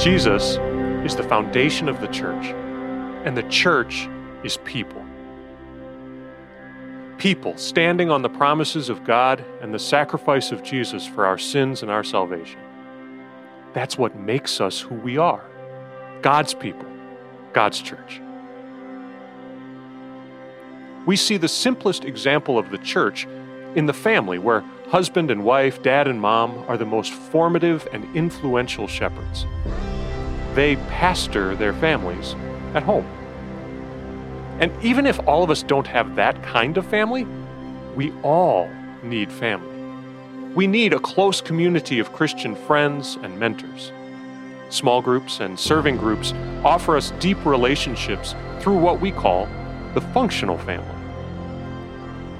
Jesus is the foundation of the church, and the church is people. People standing on the promises of God and the sacrifice of Jesus for our sins and our salvation. That's what makes us who we are God's people, God's church. We see the simplest example of the church in the family, where husband and wife, dad and mom are the most formative and influential shepherds. They pastor their families at home. And even if all of us don't have that kind of family, we all need family. We need a close community of Christian friends and mentors. Small groups and serving groups offer us deep relationships through what we call the functional family.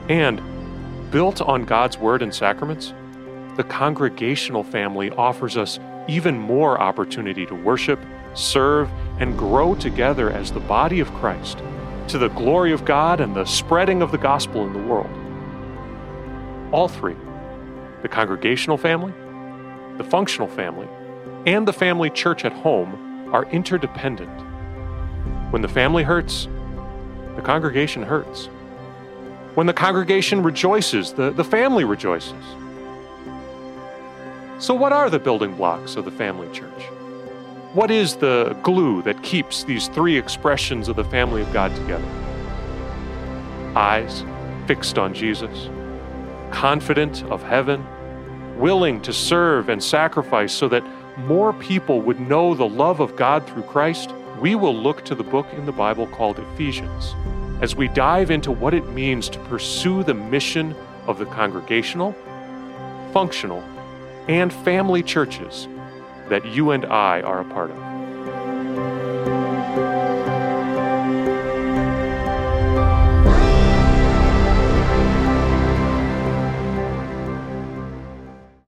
And built on God's Word and sacraments, the congregational family offers us even more opportunity to worship, serve, and grow together as the body of Christ to the glory of God and the spreading of the gospel in the world. All three the congregational family, the functional family, and the family church at home are interdependent. When the family hurts, the congregation hurts. When the congregation rejoices, the, the family rejoices. So, what are the building blocks of the family church? What is the glue that keeps these three expressions of the family of God together? Eyes fixed on Jesus, confident of heaven, willing to serve and sacrifice so that more people would know the love of God through Christ, we will look to the book in the Bible called Ephesians as we dive into what it means to pursue the mission of the congregational, functional, and family churches that you and I are a part of.